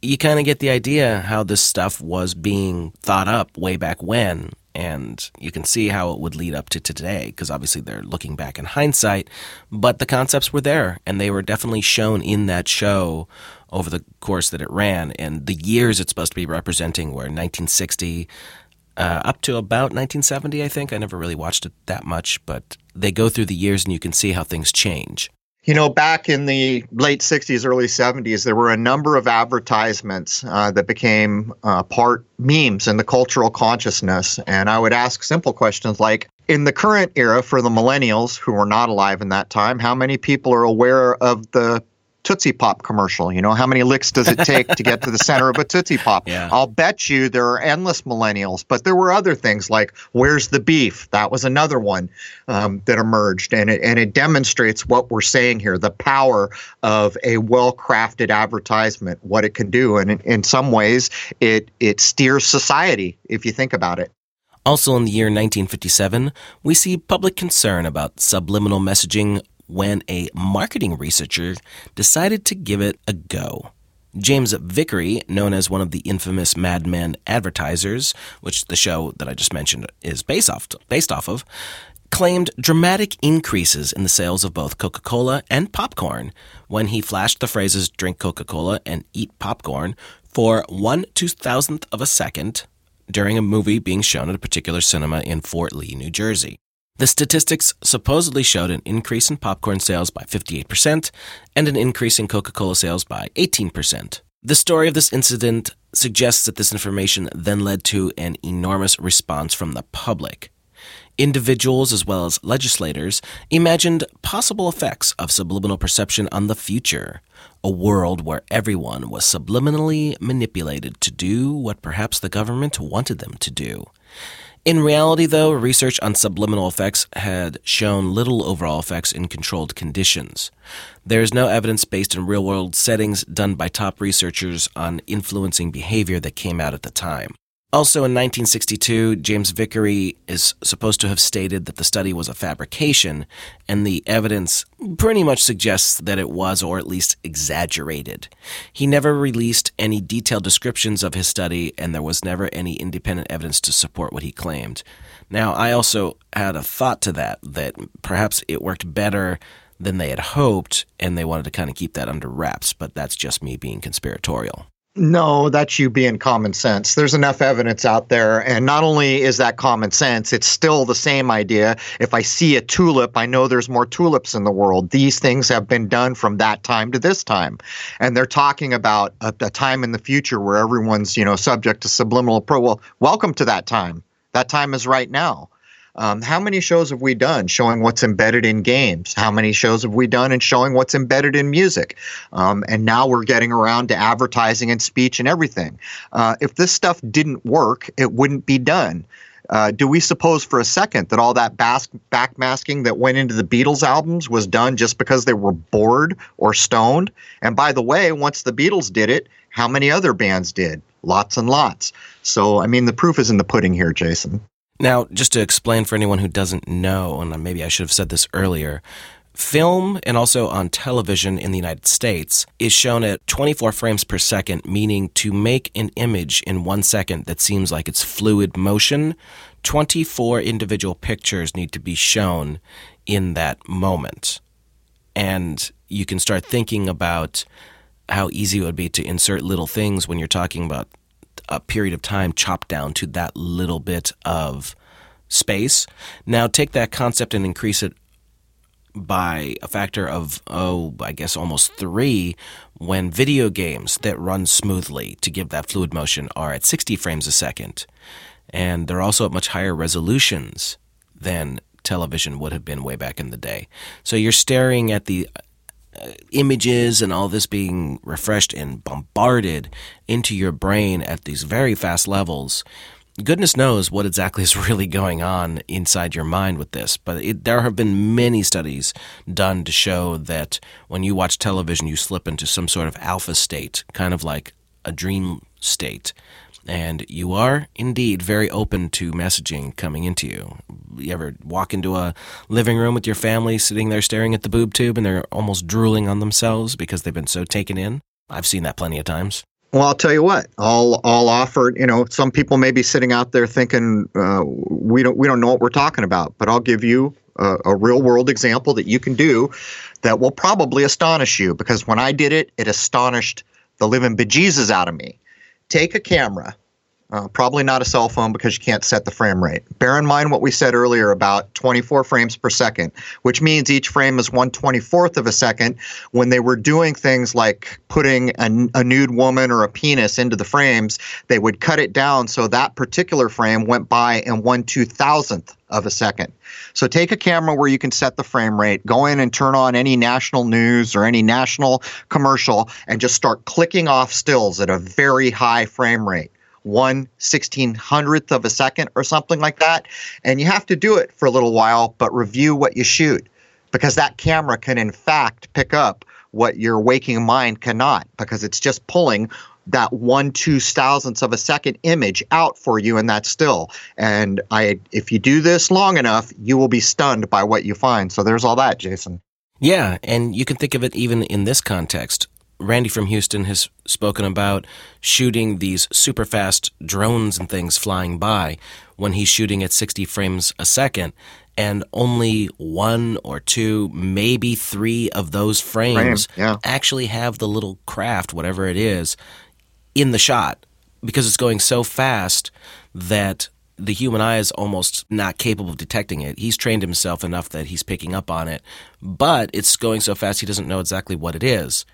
you kind of get the idea how this stuff was being thought up way back when. And you can see how it would lead up to today, because obviously they're looking back in hindsight. But the concepts were there, and they were definitely shown in that show over the course that it ran. And the years it's supposed to be representing were 1960 uh, up to about 1970, I think. I never really watched it that much, but they go through the years and you can see how things change. You know, back in the late 60s, early 70s, there were a number of advertisements uh, that became uh, part memes in the cultural consciousness. And I would ask simple questions like, in the current era for the millennials who were not alive in that time, how many people are aware of the Tootsie Pop commercial. You know, how many licks does it take to get to the center of a Tootsie Pop? [LAUGHS] Yeah. I'll bet you there are endless millennials, but there were other things like Where's the Beef? That was another one um, that emerged. And it, and it demonstrates what we're saying here the power of a well crafted advertisement, what it can do. And in, in some ways, it, it steers society, if you think about it. Also, in the year 1957, we see public concern about subliminal messaging when a marketing researcher decided to give it a go. James Vicary, known as one of the infamous Mad Men advertisers, which the show that I just mentioned is based off, based off of, claimed dramatic increases in the sales of both Coca Cola and popcorn when he flashed the phrases drink Coca Cola and eat popcorn for one two thousandth of a second during a movie being shown at a particular cinema in Fort Lee, New Jersey. The statistics supposedly showed an increase in popcorn sales by 58% and an increase in Coca Cola sales by 18%. The story of this incident suggests that this information then led to an enormous response from the public. Individuals as well as legislators imagined possible effects of subliminal perception on the future, a world where everyone was subliminally manipulated to do what perhaps the government wanted them to do. In reality, though, research on subliminal effects had shown little overall effects in controlled conditions. There is no evidence based in real world settings done by top researchers on influencing behavior that came out at the time. Also in 1962, James Vicary is supposed to have stated that the study was a fabrication, and the evidence pretty much suggests that it was, or at least exaggerated. He never released any detailed descriptions of his study, and there was never any independent evidence to support what he claimed. Now, I also had a thought to that, that perhaps it worked better than they had hoped, and they wanted to kind of keep that under wraps, but that's just me being conspiratorial. No, that's you being common sense. There's enough evidence out there. And not only is that common sense, it's still the same idea. If I see a tulip, I know there's more tulips in the world. These things have been done from that time to this time. And they're talking about a, a time in the future where everyone's, you know, subject to subliminal pro. Well, welcome to that time. That time is right now. Um, how many shows have we done showing what's embedded in games? How many shows have we done and showing what's embedded in music? Um, and now we're getting around to advertising and speech and everything. Uh, if this stuff didn't work, it wouldn't be done. Uh, do we suppose for a second that all that bas- backmasking that went into the Beatles albums was done just because they were bored or stoned? And by the way, once the Beatles did it, how many other bands did? Lots and lots. So, I mean, the proof is in the pudding here, Jason. Now, just to explain for anyone who doesn't know, and maybe I should have said this earlier, film and also on television in the United States is shown at 24 frames per second, meaning to make an image in one second that seems like it's fluid motion, 24 individual pictures need to be shown in that moment. And you can start thinking about how easy it would be to insert little things when you're talking about a period of time chopped down to that little bit of space. Now take that concept and increase it by a factor of, oh, I guess almost three when video games that run smoothly to give that fluid motion are at 60 frames a second. And they're also at much higher resolutions than television would have been way back in the day. So you're staring at the images and all this being refreshed and bombarded into your brain at these very fast levels. Goodness knows what exactly is [LAUGHS] really going on inside your mind with this, but it, there have been many studies done to show that when you watch television, you slip into some sort of alpha state, kind of like a dream state and you are indeed very open to messaging coming into you. You ever walk into a living room with your family sitting there staring at the boob tube and they're almost drooling on themselves because they've been so taken in? I've seen that plenty of times. Well, I'll tell you what. I'll I'll offer. You know, some people may be sitting out there thinking uh, we don't we don't know what we're talking about, but I'll give you a, a real world example that you can do that will probably astonish you because when I did it, it astonished the living bejesus out of me take a camera Uh, probably not a cell phone because you can't set the frame rate. Bear in mind what we said earlier about 24 frames per second, which means each frame is 124th of a second. When they were doing things like putting a, a nude woman or a penis into the frames, they would cut it down so that particular frame went by in one two thousandth of a second. So take a camera where you can set the frame rate, go in and turn on any national news or any national commercial, and just start clicking off stills at a very high frame rate one sixteen hundredth of a second or something like that. And you have to do it for a little while, but review what you shoot because that camera can, in fact, pick up what your waking mind cannot because it's just pulling that one two thousandths of a second image out for you in that still. And I, if you do this long enough, you will be stunned by what you find. So there's all that, Jason. Yeah, and you can think of it even in this context. Randy from Houston has spoken about shooting these super fast drones and things flying by when he's shooting at 60 frames a second. And only one or two, maybe three of those frames Frame, yeah. actually have the little craft, whatever it is, in the shot because it's going so fast that the human eye is almost not capable of detecting it. He's trained himself enough that he's picking up on it, but it's going so fast he doesn't know exactly what it is.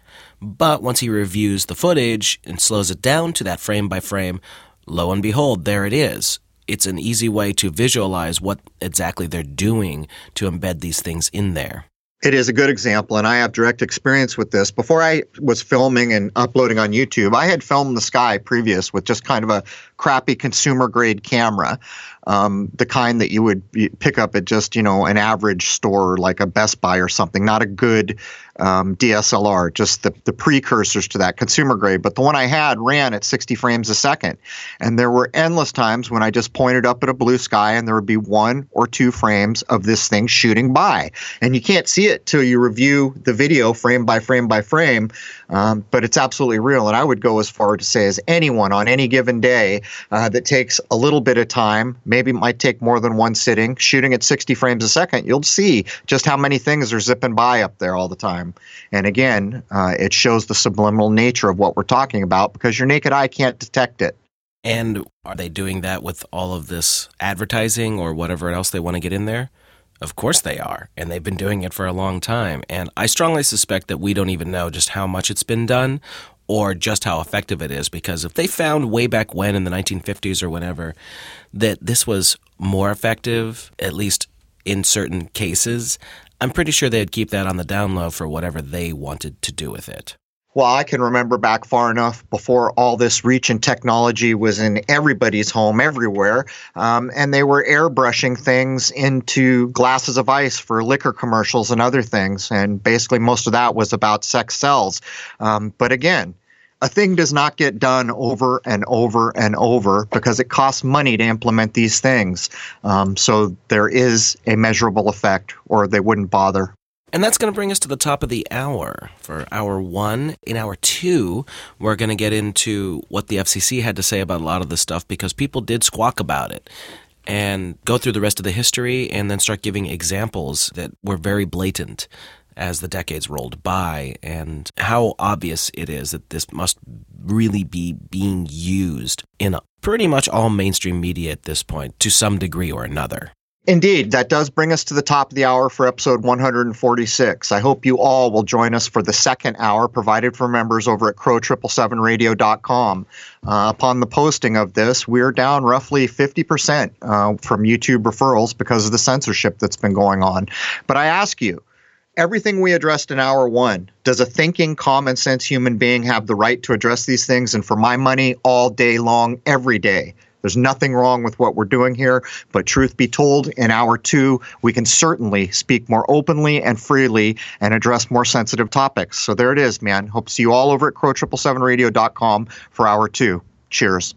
But once he reviews the footage and slows it down to that frame by frame, lo and behold, there it is. It's an easy way to visualize what exactly they're doing to embed these things in there. It is a good example, and I have direct experience with this. Before I was filming and uploading on YouTube, I had filmed the sky previous with just kind of a crappy consumer grade camera, um, the kind that you would pick up at just you know an average store like a Best Buy or something. Not a good um, DSLR, just the, the precursors to that consumer grade. But the one I had ran at 60 frames a second. And there were endless times when I just pointed up at a blue sky and there would be one or two frames of this thing shooting by. And you can't see it till you review the video frame by frame by frame. Um, but it's absolutely real. And I would go as far to say as anyone on any given day uh, that takes a little bit of time, maybe it might take more than one sitting, shooting at 60 frames a second, you'll see just how many things are zipping by up there all the time. And again, uh, it shows the subliminal nature of what we're talking about because your naked eye can't detect it. And are they doing that with all of this advertising or whatever else they want to get in there? Of course they are. And they've been doing it for a long time. And I strongly suspect that we don't even know just how much it's been done or just how effective it is. Because if they found way back when in the 1950s or whenever that this was more effective, at least in certain cases, I'm pretty sure they'd keep that on the down low for whatever they wanted to do with it. Well, I can remember back far enough before all this reach and technology was in everybody's home everywhere. Um, and they were airbrushing things into glasses of ice for liquor commercials and other things. And basically, most of that was about sex sells. Um, but again, a thing does not get done over and over and over because it costs money to implement these things. Um, so there is a measurable effect, or they wouldn't bother. And that's going to bring us to the top of the hour for hour one. In hour two, we're going to get into what the FCC had to say about a lot of this stuff because people did squawk about it and go through the rest of the history and then start giving examples that were very blatant as the decades rolled by and how obvious it is that this must really be being used in pretty much all mainstream media at this point to some degree or another. Indeed, that does bring us to the top of the hour for episode 146. I hope you all will join us for the second hour provided for members over at crow777radio.com. Uh, upon the posting of this, we're down roughly 50% uh, from YouTube referrals because of the censorship that's been going on. But I ask you, everything we addressed in hour one does a thinking common sense human being have the right to address these things and for my money all day long every day there's nothing wrong with what we're doing here but truth be told in hour two we can certainly speak more openly and freely and address more sensitive topics. So there it is man. Hope to see you all over at crow777radio.com for hour two. Cheers